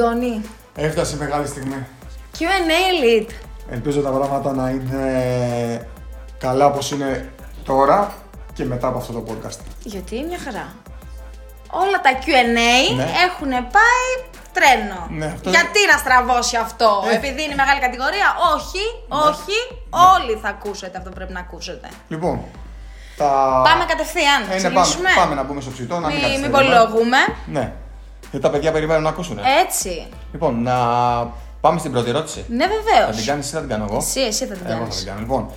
Αχ, Αντώνη. Έφτασε η μεγάλη στιγμή. Q&A Elite. Ελπίζω τα πράγματα να είναι καλά όπως είναι τώρα και μετά από αυτό το podcast. Γιατί μια χαρά. Όλα τα Q&A Ναι. έχουν πάει τρένο. Ναι, αυτό- Γιατί να στραβώσει αυτό, Ε. επειδή είναι μεγάλη κατηγορία; Όχι, όχι, όλοι θα ακούσετε αυτό που πρέπει να ακούσετε. Λοιπόν, τα... Πάμε κατευθείαν, Ε, ναι, ξεκινήσουμε; πάμε, πάμε να μπούμε στο ψητό, να μην, Μην, μην καθυστερούμε. πολυλογούμε. Ναι. Γιατί τα παιδιά περιμένουν να ακούσουν. Έτσι. Λοιπόν, να πάμε στην πρώτη ερώτηση. Ναι, Θα βεβαίω. την κάνεις εσύ, θα την κάνω εγώ. Εσύ, εσύ θα την Εγώ θα κάνεις. την κάνω. Λοιπόν,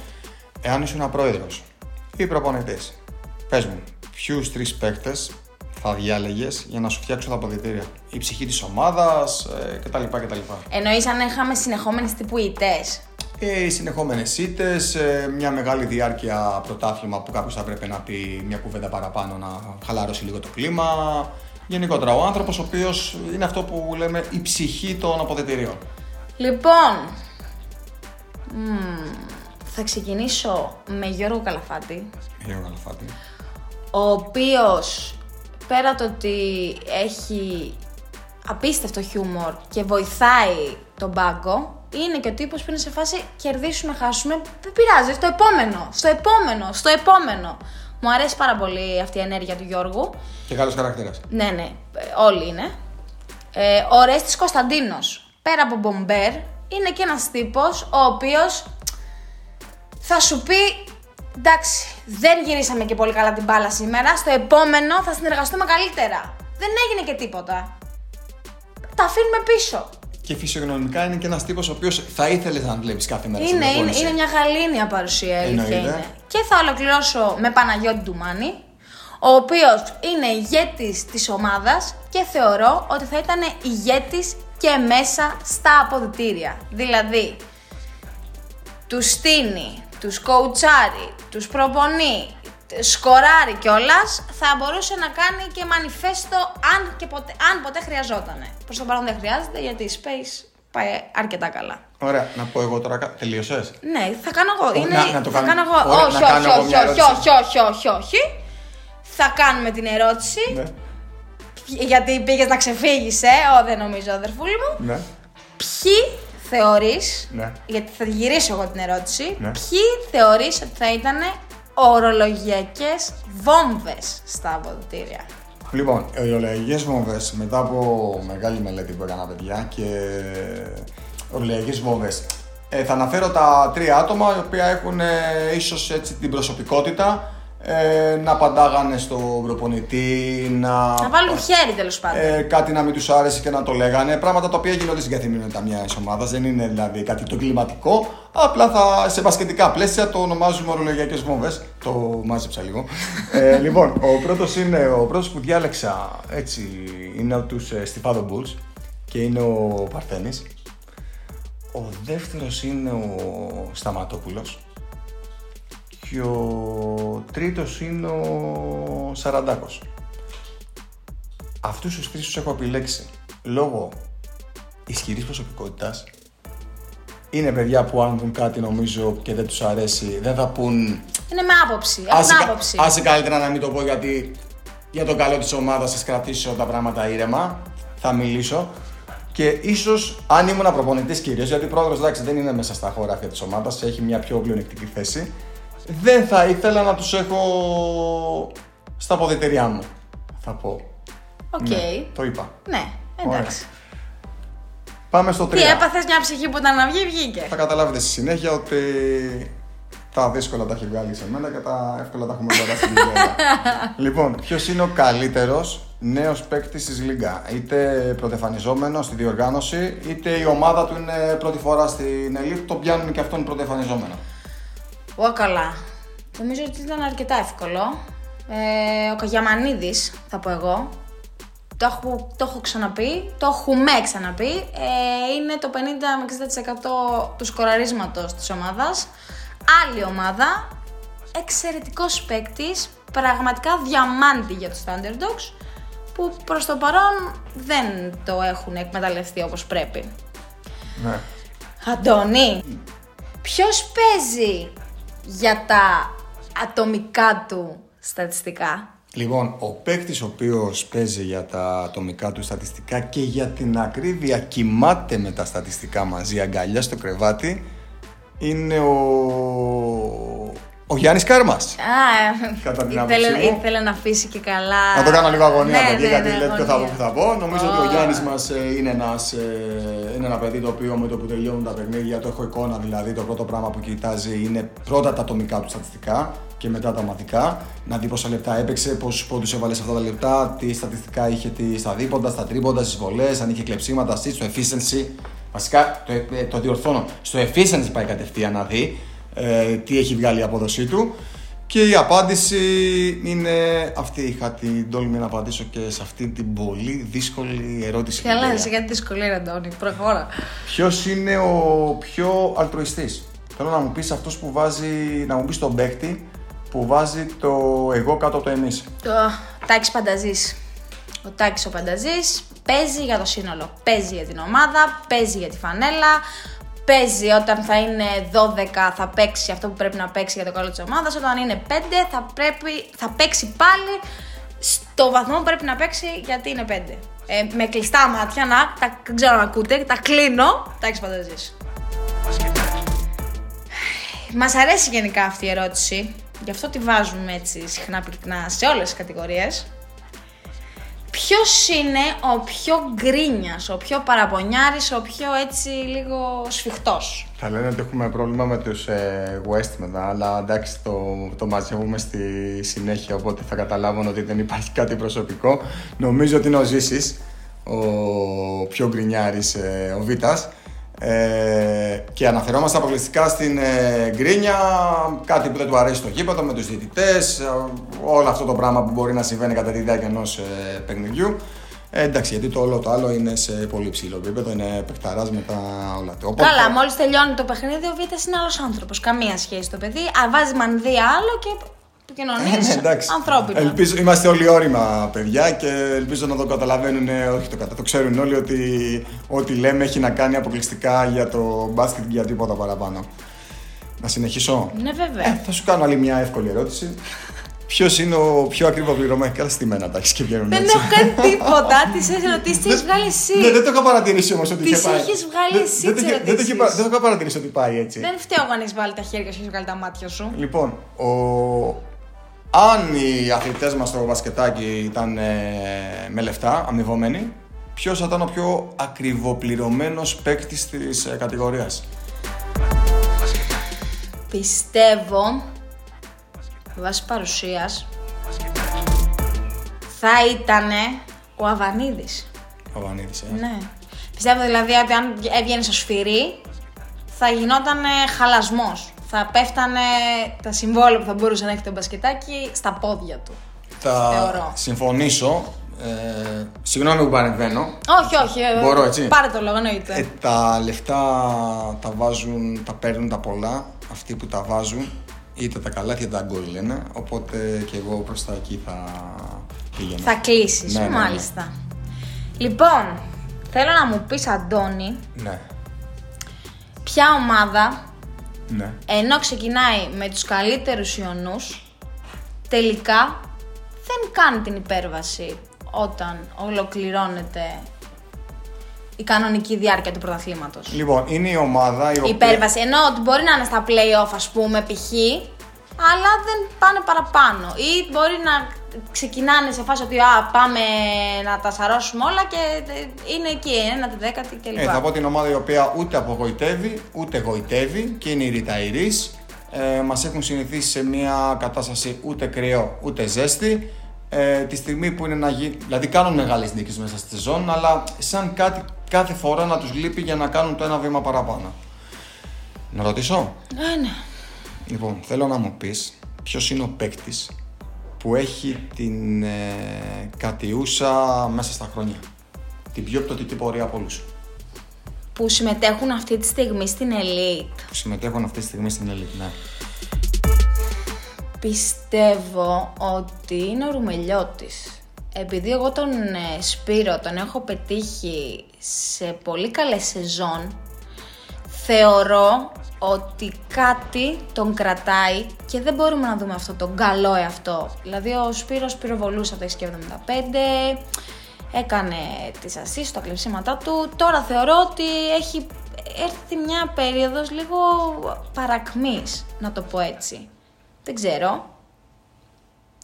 εάν ήσουν πρόεδρος ή προπονητής, πες μου, ποιους τρεις παίκτες θα διάλεγες για να σου φτιάξουν τα αποδητήρια; Η ψυχή της ομάδας ε, κτλ. κτλ. Εννοείς αν είχαμε συνεχόμενες τύπου ητέ. Ε, οι συνεχόμενες ήττες, μια μεγάλη διάρκεια πρωτάθλημα που κάποιος θα πρέπει να πει μια κουβέντα παραπάνω να χαλαρώσει λίγο το κλίμα. Γενικότερα, ο άνθρωπος ο οποίος είναι αυτό που λέμε η ψυχή των αποδητηρίων. Λοιπόν, μμ, θα ξεκινήσω με Γιώργο Καλαφάτη, Λίγο καλαφάτη. ο οποίος πέρα το ότι έχει απίστευτο χιούμορ και βοηθάει τον πάγκο, είναι και ο τύπος που είναι σε φάση κερδίσουμε, χάσουμε, δεν πειράζει, στο επόμενο, στο επόμενο, στο επόμενο. Μου αρέσει πάρα πολύ αυτή η ενέργεια του Γιώργου. Και καλός χαρακτήρας. Ναι, ναι, ε, όλοι είναι. Ε, ο Ρέστης Κωνσταντίνος, πέρα από μπομπέρ, είναι και ένας τύπος ο οποίος θα σου πει εντάξει, δεν γυρίσαμε και πολύ καλά την μπάλα σήμερα, στο επόμενο θα συνεργαστούμε καλύτερα. Δεν έγινε και τίποτα. Τα αφήνουμε πίσω. Και φυσιογνωμικά είναι και ένας τύπος ο οποίος θα ήθελε να βλέπει κάθε μέρα στην Είναι, είναι, προπόνηση. είναι μια γαλήνια παρουσία, η αλήθεια Εννοείται. είναι. Και θα ολοκληρώσω με Παναγιώτη Ντουμάνη, ο οποίος είναι ηγέτης της ομάδας και θεωρώ ότι θα ήταν ηγέτης και μέσα στα αποδητήρια. Δηλαδή, τους στείνει, τους κοουτσάρει, τους προπονεί, σκοράρει κιόλας, θα μπορούσε να κάνει και μανιφέστο αν, και ποτέ, αν ποτέ χρειαζόταν. Προς το παρόν δεν χρειάζεται γιατί η Space πάει αρκετά καλά. Ωραία, να πω εγώ τώρα. Τελείωσες; Ναι, θα κάνω εγώ. Ω, Είναι... να- να το θα κάνω- κάνω εγώ. ωραία, όχι, να κάνω όχι, εγώ όχι, μια όχι, ερώτηση. όχι, όχι, όχι, όχι. Θα κάνουμε την ερώτηση. Ναι. Γιατί πήγες να ξεφύγεις, ε; Ω, δεν νομίζω, αδερφούλη μου. Ναι. Ποιοι θεωρεί. Ναι. Γιατί θα τη γυρίσω εγώ την ερώτηση. Ναι. Ποιοι θεωρείς ότι θα ήταν ορολογιακές βόμβες στα αποδητήρια. Λοιπόν, οι ορολογικέ βόμβες μετά από μεγάλη μελέτη που έκανα παιδιά και ορολογικέ βόμβες. Ε, θα αναφέρω τα τρία άτομα οι οποία έχουν ε, ίσως έτσι την προσωπικότητα ε, να απαντάγανε στον προπονητή, να, Να βάλουν χέρι τέλος πάντων. ε, κάτι να μην τους άρεσε και να το λέγανε. Πράγματα τα οποία γίνονται στην καθημερινότητα μια ομάδας. Δεν είναι δηλαδή κάτι το κλιματικό. Απλά θα, σε μπασκετικά πλαίσια το ονομάζουμε ορολογιακές βόμβες. Το μάζεψα λίγο. ε, λοιπόν, ο πρώτος είναι ο πρώτος που διάλεξα έτσι είναι από τους ε, Στιφάδο Bulls και είναι ο Παρθένης. Ο δεύτερος είναι ο Σταματόπουλος και ο τρίτος είναι ο Σαραντάκος. Αυτούς τους τρεις τους έχω επιλέξει λόγω ισχυρής προσωπικότητας. Είναι παιδιά που αν δουν κάτι νομίζω και δεν τους αρέσει δεν θα πούν Είναι με άποψη. Έχουν άσε, κα- άποψη. άσε καλύτερα να μην το πω γιατί για το καλό της ομάδας ας κρατήσω τα πράγματα ήρεμα. Θα μιλήσω. Και ίσως αν ήμουν προπονητής κυρίως, γιατί ο πρόεδρος εντάξει δεν είναι μέσα στα χωράφια της ομάδας, έχει μια πιο πλεονεκτική θέση, δεν θα ήθελα να τους έχω στα αποδυτήριά μου. Θα πω. Οκ. Ναι, το είπα. Ναι, εντάξει. Πάμε στο 3. Τι έπαθες μια ψυχή που ήταν να βγει, βγήκε. Θα καταλάβετε στη συνέχεια ότι τα δύσκολα τα έχει βγάλει σε μένα και τα εύκολα τα έχουμε βγάλει στην Λιγκά. λοιπόν, ποιος είναι ο καλύτερος νέος παίκτης της Λίγκα; Είτε πρωτεφανιζόμενος στη διοργάνωση, είτε η ομάδα του είναι πρώτη φορά στην Ελίτ, το πιάνουν και αυτόν πρωτεφανιζόμενο. Ω καλά. Νομίζω ότι ήταν αρκετά εύκολο. Ε, ο Καγιαμανίδης, θα πω εγώ. Το έχω, το έχω ξαναπεί, το έχουμε ξαναπεί. Ε, είναι το 50 με 60% του σκοραρίσματος της ομάδας. Άλλη ομάδα, εξαιρετικός παίκτης, πραγματικά διαμάντη για τους Thunderdogs, που προς το παρόν δεν το έχουν εκμεταλλευτεί όπως πρέπει. Ναι. Αντώνη, ποιος παίζει; Για τα ατομικά του στατιστικά; Λοιπόν, ο παίκτης ο οποίος παίζει για τα ατομικά του στατιστικά και για την ακρίβεια κοιμάται με τα στατιστικά μαζί αγκαλιά στο κρεβάτι είναι ο, ο Γιάννης Κάρμας. Α, Κατά την ήθελε, άποψή μου. ήθελε να αφήσει και καλά. Να το κάνω λίγο αγωνία Ναι, από εκεί, ναι, γιατί ναι, λέτε ποιο θα πω, αγωνία. ποιο θα πω. Νομίζω ότι ο Ω. Γιάννης μας είναι, ένας, ε, είναι ένα παιδί το οποίο με το που τελειώνουν τα παιχνίδια, το έχω εικόνα δηλαδή. Το πρώτο πράγμα που κοιτάζει είναι πρώτα τα ατομικά του στατιστικά και μετά τα ομαδικά. Να δει πόσα λεπτά έπαιξε, πόσους πόντους έβαλε σε αυτά τα λεπτά, τι στατιστικά είχε τι- στα δίποντα, στα τρίποντα, στις βολές, αν είχε κλεψίματα, assists, στο efficiency. Βασικά το, ε, το διορθώνω. Στο efficiency πάει κατευθείαν να δει ε, τι έχει βγάλει η απόδοσή του. Και η απάντηση είναι αυτή. Είχα την τόλμη να απαντήσω και σε αυτή την πολύ δύσκολη ερώτηση. Καλά, σε κάτι δυσκολία, Αντώνη. Προχώρα. Ποιος είναι ο πιο αλτρουιστής; Θέλω να μου πεις αυτός που βάζει, να μου πεις τον παίκτη που βάζει το εγώ κάτω από το εμείς. Το Τάκης Πανταζής. Ο Τάκης ο Πανταζής παίζει για το σύνολο. Παίζει για την ομάδα, παίζει για τη φανέλα, παίζει όταν θα είναι 12 θα παίξει αυτό που πρέπει να παίξει για το καλό της ομάδας, όταν είναι 5 θα, πρέπει, θα παίξει πάλι στο βαθμό που πρέπει να παίξει γιατί είναι 5. Ε, με κλειστά μάτια, να, τα, δεν ξέρω αν ακούτε, τα κλείνω, Τάκης Πανταζής. Μας αρέσει γενικά αυτή η ερώτηση, γι' αυτό τη βάζουμε έτσι συχνά πυκνά σε όλες τις κατηγορίες. Ποιος είναι ο πιο γκρίνιας, ο πιο παραπονιάρης, ο πιο έτσι λίγο σφιχτός; Θα λένε ότι έχουμε πρόβλημα με τους ε, West μετά, αλλά εντάξει το, το μαζεύουμε στη συνέχεια, οπότε θα καταλάβουν ότι δεν υπάρχει κάτι προσωπικό. Νομίζω ότι είναι ο Ζήσης, ο πιο γκρινιάρης, ε, ο Βίτας. Ε, και αναφερόμαστε αποκλειστικά στην ε, γκρίνια, κάτι που δεν του αρέσει στο γήπεδο, με τους διαιτητές, ε, όλο αυτό το πράγμα που μπορεί να συμβαίνει κατά τη διάρκεια ενός ε, παιχνιδιού. Ε, εντάξει, γιατί το όλο το άλλο είναι σε πολύ ψηλό επίπεδο, είναι παιχταράς με τα όλα του. Οπότε- Καλά, μόλις τελειώνει το παιχνίδι, ο Βίτας είναι άλλος άνθρωπος. Καμία σχέση το παιδί. Α, βάζει μανδύα άλλο και επικοινωνείς Ναι, εντάξει. ανθρώπινο. Ελπίζω, είμαστε όλοι όρημα παιδιά και ελπίζω να το καταλαβαίνουν, ε, όχι το κατά, το ξέρουν όλοι ότι ό,τι λέμε έχει να κάνει αποκλειστικά για το μπάσκετ και για τίποτα παραπάνω. Να συνεχίσω. Ναι, βέβαια. Ε, θα σου κάνω άλλη μια εύκολη ερώτηση. Ποιος είναι ο πιο ακριβό πληρωμένο. Καλά στημένα τα έχει και βγαίνουν Δεν έτσι. έχω κάνει τίποτα. Τις ερωτήσει τις έχεις βγάλει εσύ. Ναι, δεν το είχα παρατηρήσει όμως ότι Τις είχε πάει. έχεις βγάλει Δεν- εσύ δεν τις το είχε- δεν το είχε ερωτήσεις. πα- Δεν το είχα παρατηρήσει ότι πάει έτσι. Δεν φταίω αν έχεις βάλει τα χέρια σου και έχεις βγάλει τα μάτια σου. Λοιπόν, ο... αν οι αθλητές μας στο μπασκετάκι ήταν ε, με λεφτά, αμοιβόμενοι, ποιος θα ήταν ο πιο ακριβοπληρωμένος παίκτη της ε, κατηγορίας; Πιστεύω, βάσει παρουσίας, θα ήταν ο Αβανίδης. Ο Βανίδης, ε. Ναι. Πιστεύω δηλαδή ότι αν έβγαινε στο σφυρί, θα γινόταν χαλασμός. Θα πέφτανε τα συμβόλαια που θα μπορούσε να έχει το μπασκετάκι στα πόδια του. Θα Θεωρώ. συμφωνήσω. Ε, συγγνώμη που παρεμβαίνω. Όχι, όχι. ε, Μπορώ, έτσι. Πάρε το λόγο, εννοείται. Ε, τα λεφτά τα βάζουν, τα παίρνουν τα πολλά. Αυτοί που τα βάζουν, είτε τα καλά είτε τα γκολ λένε. Οπότε και εγώ προς τα εκεί θα πήγαινα. Θα κλείσεις, Ναι, ναι, ναι. μάλιστα. Λοιπόν, θέλω να μου πεις, Αντώνη, Ναι, ποια ομάδα, ναι. ενώ ξεκινάει με τους καλύτερους ιονούς, τελικά δεν κάνει την υπέρβαση όταν ολοκληρώνεται η κανονική διάρκεια του πρωταθλήματος. Λοιπόν, είναι η ομάδα η οποία. Υπέρβαση, ενώ ότι μπορεί να είναι στα play-off ας πούμε π.χ. αλλά δεν πάνε παραπάνω ή μπορεί να ξεκινάνε σε φάση ότι α, πάμε να τα σαρώσουμε όλα και ε, είναι εκεί, ένα, τη δέκατη κλπ. Ε, θα πω την ομάδα η οποία ούτε απογοητεύει, ούτε γοητεύει και είναι οι Ριταϊρείς. Ε, μας έχουν συνηθίσει σε μια κατάσταση ούτε κρυό ούτε ζέστη. Ε, τη στιγμή που είναι να γίνει. Δηλαδή κάνουν μεγάλες νίκες μέσα στη σεζόν, αλλά σαν κάτι κάθε φορά να τους λείπει για να κάνουν το ένα βήμα παραπάνω. Να ρωτήσω; Ναι, ναι. Λοιπόν, θέλω να μου πεις ποιος είναι ο παίκτης που έχει την ε, κατιούσα μέσα στα χρόνια. Την πιο πτωτική πορεία από όλους. Που συμμετέχουν αυτή τη στιγμή στην Elite. που συμμετέχουν αυτή τη στιγμή στην Elite. Ναι. Πιστεύω ότι είναι ο Ρουμελιώτης. Επειδή εγώ τον ε, Σπύρο τον έχω πετύχει σε πολύ καλές σεζόν, θεωρώ ότι κάτι τον κρατάει και δεν μπορούμε να δούμε αυτό τον καλό εαυτό. Δηλαδή ο Σπύρος πυροβολούσε από το 75, έκανε τις ασύσεις, τα κλεψίματά του. Τώρα θεωρώ ότι έχει έρθει μια περίοδος λίγο παρακμής, να το πω έτσι. Δεν ξέρω.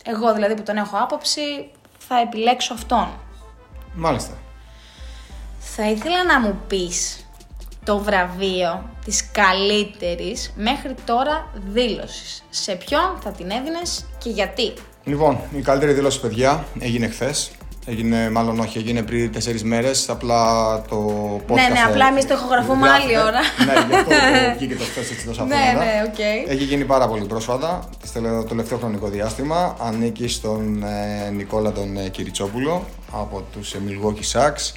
Εγώ δηλαδή που τον έχω άποψη θα επιλέξω αυτόν. Μάλιστα. Θα ήθελα να μου πεις το βραβείο της καλύτερης μέχρι τώρα δήλωσης. Σε ποιον θα την έδινες και γιατί; Λοιπόν, η καλύτερη δήλωση, παιδιά, έγινε χθες. Έγινε, μάλλον όχι, έγινε πριν τέσσερις μέρες. Απλά το podcast. Ναι, ναι, απλά εμείς το ηχογραφούμε άλλη ώρα. ναι, γι' αυτό το βγήκε το χθες έτσι τόσο Ναι, ναι, οκ. Έχει γίνει πάρα πολύ πρόσφατα, το τελευταίο χρονικό διάστημα. Ανήκει στον ε, Νικόλα τον ε, Κυριτσόπουλο από τους ε, Milwaukee Sacks.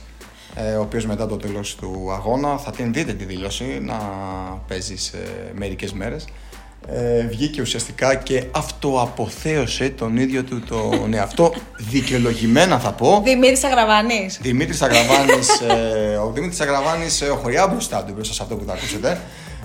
Ε, ο οποίος μετά το τέλος του αγώνα θα την δείτε τη δήλωση να παίζει σε μερικές μέρες. Ε, βγήκε ουσιαστικά και αυτοαποθέωσε τον ίδιο του τον εαυτό. Δικαιολογημένα θα πω. Δημήτρης Αγραβάνης. Δημήτρης Αγραβάνης ε, ο Δημήτρης Αγραβάνης ε, ωχριά μπροστά του μπροστά σε αυτό που θα ακούσετε.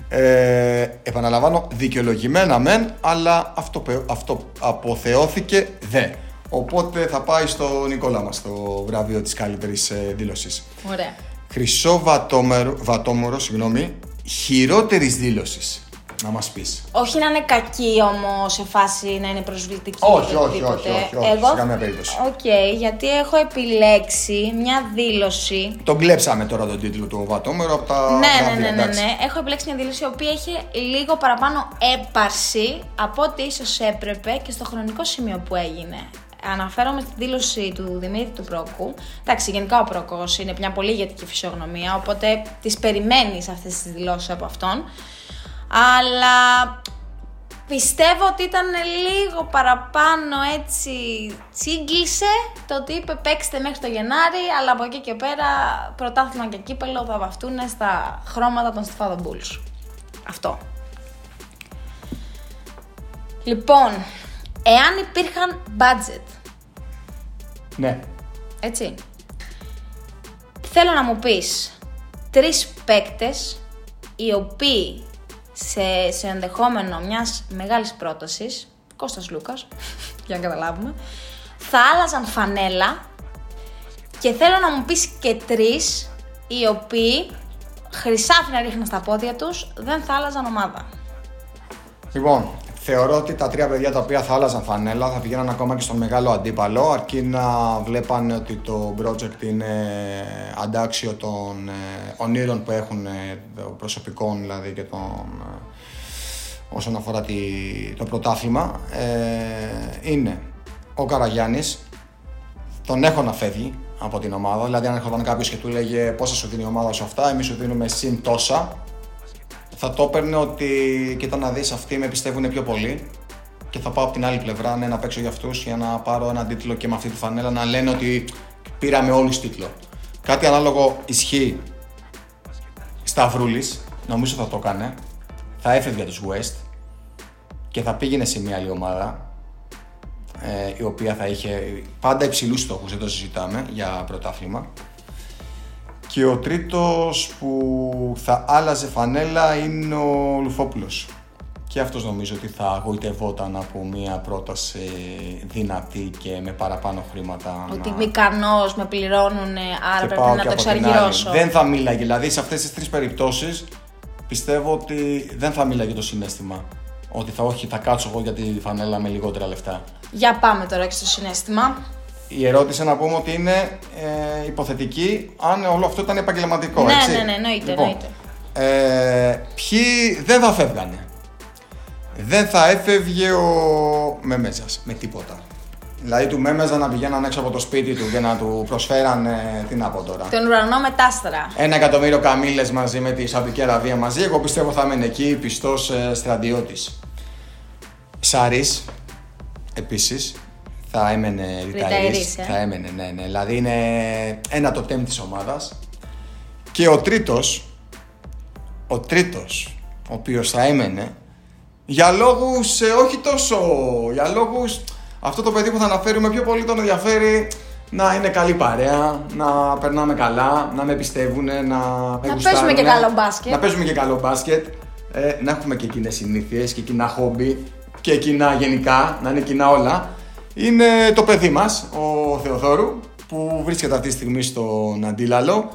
Ε, επαναλαμβάνω δικαιολογημένα μεν αλλά αυτό, αυτοαποθεώθηκε δε Οπότε θα πάει στο Νικόλα μας το βραβείο της καλύτερης ε, δήλωσης. Ωραία. Χρυσό βατόμερο, βατόμορο, συγγνώμη, χειρότερης δήλωσης. Να μας πεις. Όχι να είναι κακή όμως σε φάση να είναι προσβλητική. Όχι, όχι, όχι, όχι, όχι, Εγώ... σε καμία περίπτωση. OK, okay, γιατί έχω επιλέξει μια δήλωση. Τον κλέψαμε τώρα τον τίτλο του Βατόμερο από τα. Ναι, ναι, ναι, ναι, ναι. Έχω επιλέξει μια δήλωση η οποία έχει λίγο παραπάνω έπαρση από ό,τι ίσως έπρεπε και στο χρονικό σημείο που έγινε. Αναφέρομαι στη δήλωση του Δημήτρη του Πρόκου. Εντάξει, γενικά ο Πρόκος είναι μια πολύ ηγετική φυσιογνωμία, οπότε τις περιμένεις αυτές τις δηλώσεις από αυτόν. Αλλά πιστεύω ότι ήταν λίγο παραπάνω έτσι τσίγκλισε το ότι είπε παίξτε μέχρι το Γενάρη, αλλά από εκεί και πέρα πρωτάθλημα και κύπελο θα βαφτούν στα χρώματα των Στεφάδων Bulls. Αυτό. Λοιπόν, εάν υπήρχαν budget. Ναι. Έτσι. Θέλω να μου πεις τρεις παίκτες οι οποίοι σε, σε ενδεχόμενο μιας μεγάλης πρότασης, Κώστας Λούκας, για να καταλάβουμε, θα άλλαζαν φανέλα και θέλω να μου πεις και τρεις οι οποίοι χρυσάφι να ρίχνουν στα πόδια τους, δεν θα άλλαζαν ομάδα. Λοιπόν, θεωρώ ότι τα τρία παιδιά τα οποία θα άλλαζαν φανέλα θα πηγαίναν ακόμα και στον μεγάλο αντίπαλο αρκεί να βλέπανε ότι το project είναι αντάξιο των ε, ονείρων που έχουν ε, προσωπικών δηλαδή και των, ε, όσον αφορά τη, το πρωτάθλημα. Ε, είναι ο Καραγιάννης. Τον έχω να φεύγει από την ομάδα. Δηλαδή αν έρχονταν κάποιος και του έλεγε πόσα σου δίνει η ομάδα σου αυτά εμείς σου δίνουμε συν τόσα θα το έπαιρνε ότι κοίτα να δεις αυτοί με πιστεύουν πιο πολύ και θα πάω από την άλλη πλευρά ναι, να παίξω για αυτούς για να πάρω ένα τίτλο και με αυτή τη φανέλα να λένε ότι πήραμε όλους τίτλο. Κάτι ανάλογο ισχύει Σταυρούλης, νομίζω θα το έκανε, θα έφευγε τους West και θα πήγαινε σε μια άλλη ομάδα ε, η οποία θα είχε πάντα υψηλούς στόχους, δεν το συζητάμε, για πρωτάθλημα. Και ο τρίτος που θα άλλαζε φανέλα είναι ο Λουφόπουλος. Και αυτός νομίζω ότι θα αγωγητευόταν από μια πρόταση δυνατή και με παραπάνω χρήματα. Ότι να... μηκανός με πληρώνουν, άρα πρέπει να το εξαργυρώσω. Δεν θα μίλαγε, δηλαδή σε αυτές τις τρεις περιπτώσεις πιστεύω ότι δεν θα μίλαγε το συνέστημα. Ότι θα όχι, θα κάτσω εγώ για τη φανέλα με λιγότερα λεφτά. Για πάμε τώρα και στο συνέστημα η ερώτηση να πούμε ότι είναι ε, υποθετική αν όλο αυτό ήταν επαγγελματικό. Ναι, έτσι. ναι, ναι, εννοείται. Λοιπόν, ε, ποιοι δεν θα φεύγανε; Δεν θα έφευγε ο Μέμεζας με τίποτα. Δηλαδή του Μέμεζα να πηγαίναν έξω από το σπίτι του και να του προσφέραν τι να πω τώρα. Τον ουρανό μετάστρα. Ένα εκατομμύριο καμίλες μαζί με τη Σαουδική Αραβία μαζί. Εγώ πιστεύω θα έμενε εκεί πιστός ε, στρατιώτης. Σάρις, επίσης, θα έμενε ρηταρίς, ε. θα έμενε, ναι, ναι. Δηλαδή είναι ένα το τέμ της ομάδας. Και ο τρίτος, ο τρίτος, ο οποίος θα έμενε, για λόγους ε, όχι τόσο, για λόγους, αυτό το παιδί που θα αναφέρουμε πιο πολύ τον ενδιαφέρει να είναι καλή παρέα, να περνάμε καλά, να με πιστεύουν, να με Να γουστάρουνε, παίζουμε και καλό μπάσκετ. Να παίζουμε και καλό μπάσκετ, ε, να έχουμε και κοινέ συνήθειες και κοινά χόμπι και κοινά γενικά, να είναι κοινά όλα. Είναι το παιδί μας, ο Θεοδόρου, που βρίσκεται αυτή τη στιγμή στον Αντίλαλο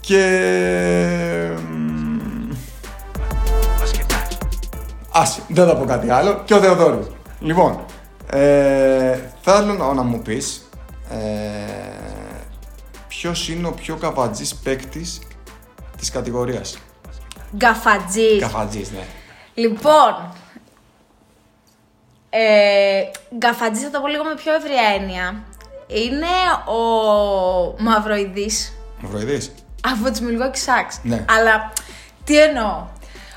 και... μ, Άσε, δεν θα πω κάτι άλλο. Και ο Θεοδόρου. Λοιπόν, ε, θέλω να, να μου πεις ε, ποιος είναι ο πιο καβατζής παίκτης της κατηγορίας; Γκαφατζή. Καβατζής, ναι. Λοιπόν. Ε, γκαφατζής θα το πω λίγο με πιο ευρία έννοια. Είναι ο Μαυροειδής Μαυροειδής. από τις Milwaukee Sucks. Ναι. Αλλά τι εννοώ.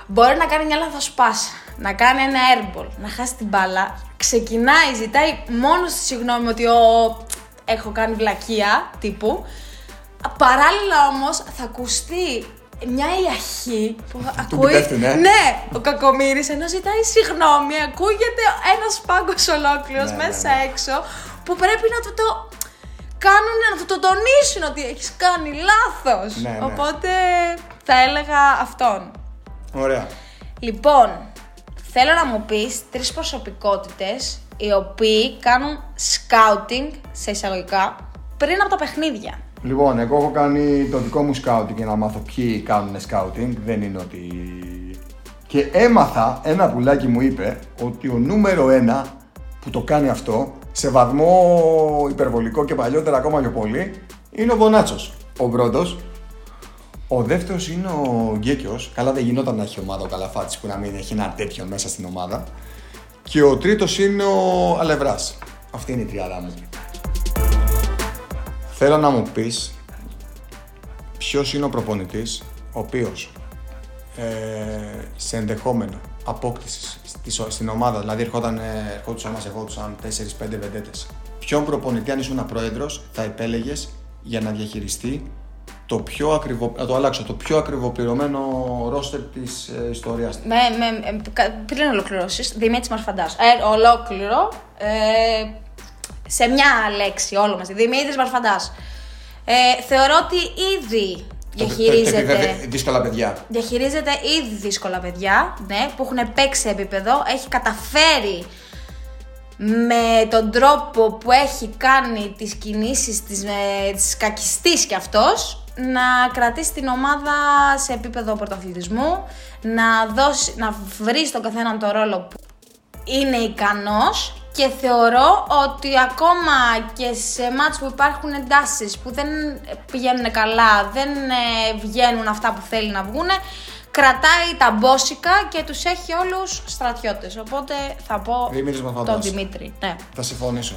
Μπορεί να κάνει μια λάθος πάσα, να κάνει ένα airball, να χάσει την μπάλα. Ξεκινάει, ζητάει μόνος στη συγγνώμη ότι ο, έχω κάνει βλακεία τύπου. Παράλληλα όμως θα ακουστεί μια ιαχή που θα Του ακούει. πέφτουνε, ε. Ναι, ο κακομύρης ενώ ζητάει συγγνώμη, ακούγεται ένας πάγκος ολόκληρος Ναι, ναι, μέσα ναι. έξω που πρέπει να του το κάνουν, να του το τονίσουν ότι έχεις κάνει λάθος. Ναι, ναι. Οπότε θα έλεγα αυτόν. Ωραία. Λοιπόν, θέλω να μου πεις τρεις προσωπικότητες οι οποίοι κάνουν scouting, σε εισαγωγικά, πριν από τα παιχνίδια. Λοιπόν, εγώ έχω κάνει το δικό μου scouting για να μάθω ποιοι κάνουν scouting. Δεν είναι ότι. Και έμαθα, ένα πουλάκι μου είπε ότι ο νούμερο ένα που το κάνει αυτό, σε βαθμό υπερβολικό και παλιότερα ακόμα πιο πολύ, είναι ο Μπονάτσος. Ο πρώτος. Ο δεύτερος είναι ο Γκέκιος. Καλά δεν γινόταν να έχει ομάδα ο Καλαφάτης που να μην έχει ένα τέτοιο μέσα στην ομάδα. Και ο τρίτος είναι ο Αλευράς. Αυτή είναι η τριάδα μου. Θέλω να μου πεις ποιος είναι ο προπονητής ο οποίος ε, σε ενδεχόμενο απόκτησης στην ομάδα, δηλαδή ερχόταν, ε, ερχόντουσαν, μας ερχόντουσαν 4-5 βεντέτες. Ποιον προπονητή, αν ήσουν πρόεδρος, θα επέλεγες για να διαχειριστεί το πιο ακριβο, να το αλλάξω, το πιο ακριβοπληρωμένο ρόστερ της ε, ιστορίας. Με, με, ε, κα- πριν ολοκληρώσεις, Δημήτρης Μαρφαντάς. Ε, ολόκληρο. Ε, σε μια λέξη, όλο μαζί. Δημήτρη Μαρφαντά. Ε, θεωρώ ότι ήδη Το- το- το- διαχειρίζεται. το- δύσκολα παιδιά. Διαχειρίζεται ήδη δύσκολα παιδιά, ναι, που έχουν παίξει σε επίπεδο. Έχει καταφέρει με τον τρόπο που έχει κάνει τις κινήσεις της, με, της κακιστής κι αυτός να κρατήσει την ομάδα σε επίπεδο πρωταθλητισμού, να, δώσει, να βρει στον καθέναν το ρόλο που είναι ικανός και θεωρώ ότι ακόμα και σε μάτς που υπάρχουν εντάσεις που δεν πηγαίνουν καλά, δεν ε, βγαίνουν αυτά που θέλει να βγουν, κρατάει τα μπόσικα και τους έχει όλους στρατιώτες. Οπότε θα πω Δημήτρης Μαρφαντάς. τον Δημήτρη. Ναι. Θα συμφωνήσω.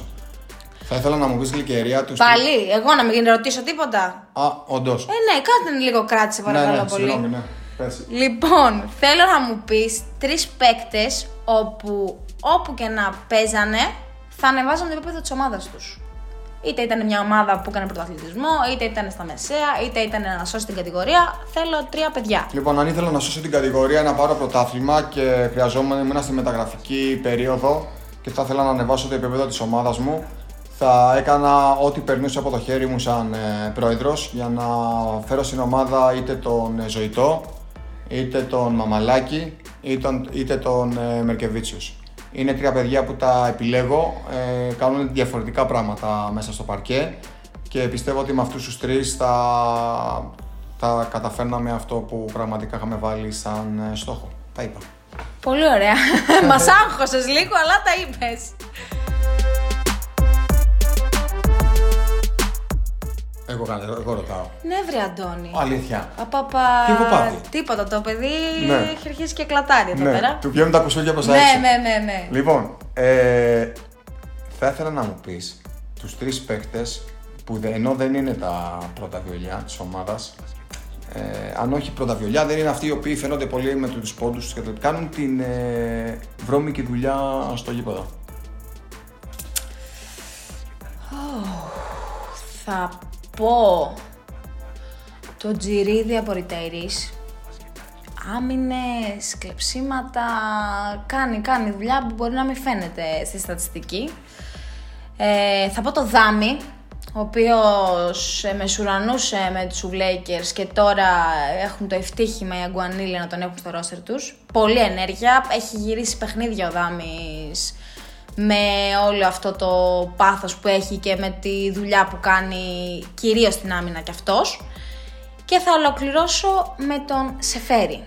Θα ήθελα να μου πεις γλυκερία τους. Πάλι, εγώ να μην ρωτήσω τίποτα; Α, όντως. Ε, ναι, κάντε λίγο κράτησε παρακαλώ ναι, ναι, πολύ. συγγνώμη, ναι. Πες. Λοιπόν, θέλω να μου πεις τρεις παίκτες όπου όπου και να παίζανε θα ανεβάζαν το επίπεδο της ομάδας τους. Είτε ήταν μια ομάδα που έκανε πρωταθλητισμό, είτε ήταν στα μεσαία, είτε ήταν να σώσει την κατηγορία. Θέλω τρία παιδιά. Λοιπόν, αν ήθελα να σώσω την κατηγορία να πάρω πρωτάθλημα και χρειαζόμουν ήμουν στη μεταγραφική περίοδο και θα ήθελα να ανεβάσω το επίπεδο της ομάδας μου, θα έκανα ό,τι περνούσε από το χέρι μου σαν ε, πρόεδρος για να φέρω στην ομάδα είτε τον ε, Ζωητό, είτε τον Μαμαλάκη, είτε τον, είτε τον ε, Μερκεβίτσιους. Είναι τρία παιδιά που τα επιλέγω, ε, κάνουν διαφορετικά πράγματα μέσα στο παρκέ και πιστεύω ότι με αυτούς τους τρεις θα, θα καταφέρναμε αυτό που πραγματικά είχαμε βάλει σαν ε, στόχο. Τα είπα. Πολύ ωραία. Μας άγχωσες λίγο, αλλά τα είπες. Εγώ, κάνω, εγώ ρωτάω. Ναι, βρε Αντώνη. Αλήθεια. Απαπα... Τι έχω πάθει; Τίποτα. Το παιδί Ναι. έχει αρχίσει και κλατάρει εδώ Ναι, πέρα. του βγαίνουν τα κουσούρια προς τα Ναι, έξω. ναι, ναι, ναι. Λοιπόν, ε, θα ήθελα να μου πεις τους τρεις παίχτες που δε- ενώ δεν είναι τα πρώτα βιολιά της ομάδας, ε, αν όχι πρώτα βιολιά, δεν είναι αυτοί οι οποίοι φαίνονται πολύ με τους πόντους τους και τα- κάνουν την ε, βρώμικη δουλειά στο γήπεδο. Θα πω το τζιρίδι από ρητέρης. Άμυνες, κλεψίματα, κάνει, κάνει δουλειά που μπορεί να μην φαίνεται στη στατιστική. Ε, θα πω το δάμι, ο οποίος ε, μεσουρανούσε με τους Lakers και τώρα έχουν το ευτύχημα οι Αγκουανίλοι να τον έχουν στο ρόστερ τους. Πολύ ενέργεια, έχει γυρίσει παιχνίδια ο Δάμης με όλο αυτό το πάθος που έχει και με τη δουλειά που κάνει κυρίως στην άμυνα κι αυτός. Και θα ολοκληρώσω με τον Σεφέρι,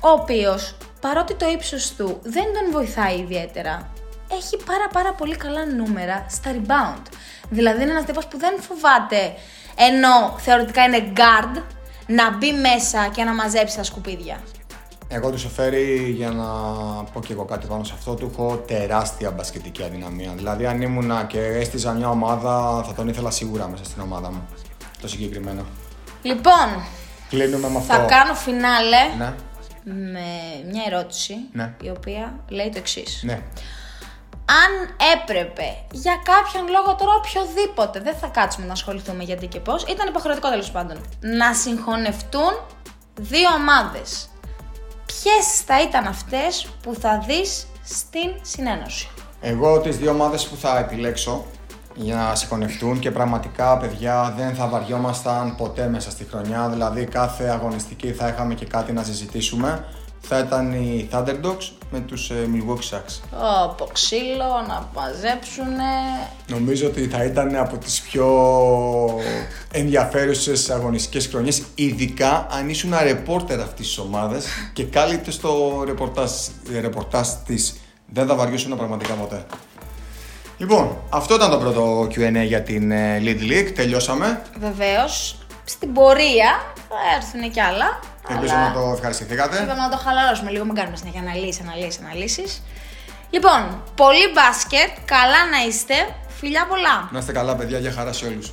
ο οποίος παρότι το ύψος του δεν τον βοηθάει ιδιαίτερα, έχει πάρα πάρα πολύ καλά νούμερα στα rebound. Δηλαδή είναι ένας τύπος που δεν φοβάται, ενώ θεωρητικά είναι guard, να μπει μέσα και να μαζέψει τα σκουπίδια. Εγώ του Σεφέρι, για να πω και εγώ κάτι πάνω σε αυτό, του έχω τεράστια μπασκετική αδυναμία. Δηλαδή, αν ήμουνα και έστειζα μια ομάδα, θα τον ήθελα σίγουρα μέσα στην ομάδα μου. Το συγκεκριμένο. Λοιπόν, Κλείνουμε με αυτό. θα κάνω φινάλε Ναι, με μια ερώτηση, Ναι. η οποία λέει το εξής. ναι. Αν έπρεπε για κάποιον λόγο τώρα οποιοδήποτε, δεν θα κάτσουμε να ασχοληθούμε γιατί και πώς, ήταν υποχρεωτικό τέλος πάντων, να συγχωνευτούν δύο ομάδες. Ποιες θα ήταν αυτές που θα δεις στην συνένωση; Εγώ τις δύο ομάδες που θα επιλέξω για να συγχωνευτούν και πραγματικά παιδιά δεν θα βαριόμασταν ποτέ μέσα στη χρονιά, δηλαδή κάθε αγωνιστική θα είχαμε και κάτι να συζητήσουμε. Θα ήταν οι Thunderdogs με τους ε, Milwaukee Bucks. Όπο ξύλο, να μαζέψουνε. Νομίζω ότι θα ήταν από τις πιο ενδιαφέρουσες αγωνιστικές χρονιές, ειδικά αν ήσουν ρεπόρτερ αυτής της ομάδας και κάλυπτε στο ρεπορτάζ, ρεπορτάζ της. Δεν θα βαριούσουν πραγματικά ποτέ. Λοιπόν, αυτό ήταν το πρώτο Q&A για την ε, Lead League. Τελειώσαμε. Βεβαίως, στην πορεία θα έρθουν κι άλλα. Ελπίζω αλλά- να το ευχαριστηθήκατε. Είπαμε να το χαλαρώσουμε λίγο, μην κάνουμε συνέχεια αναλύσεις, αναλύσεις, αναλύσεις. Λοιπόν, πολύ μπάσκετ, καλά να είστε, φιλιά πολλά. Να είστε καλά παιδιά, για χαρά σε όλους.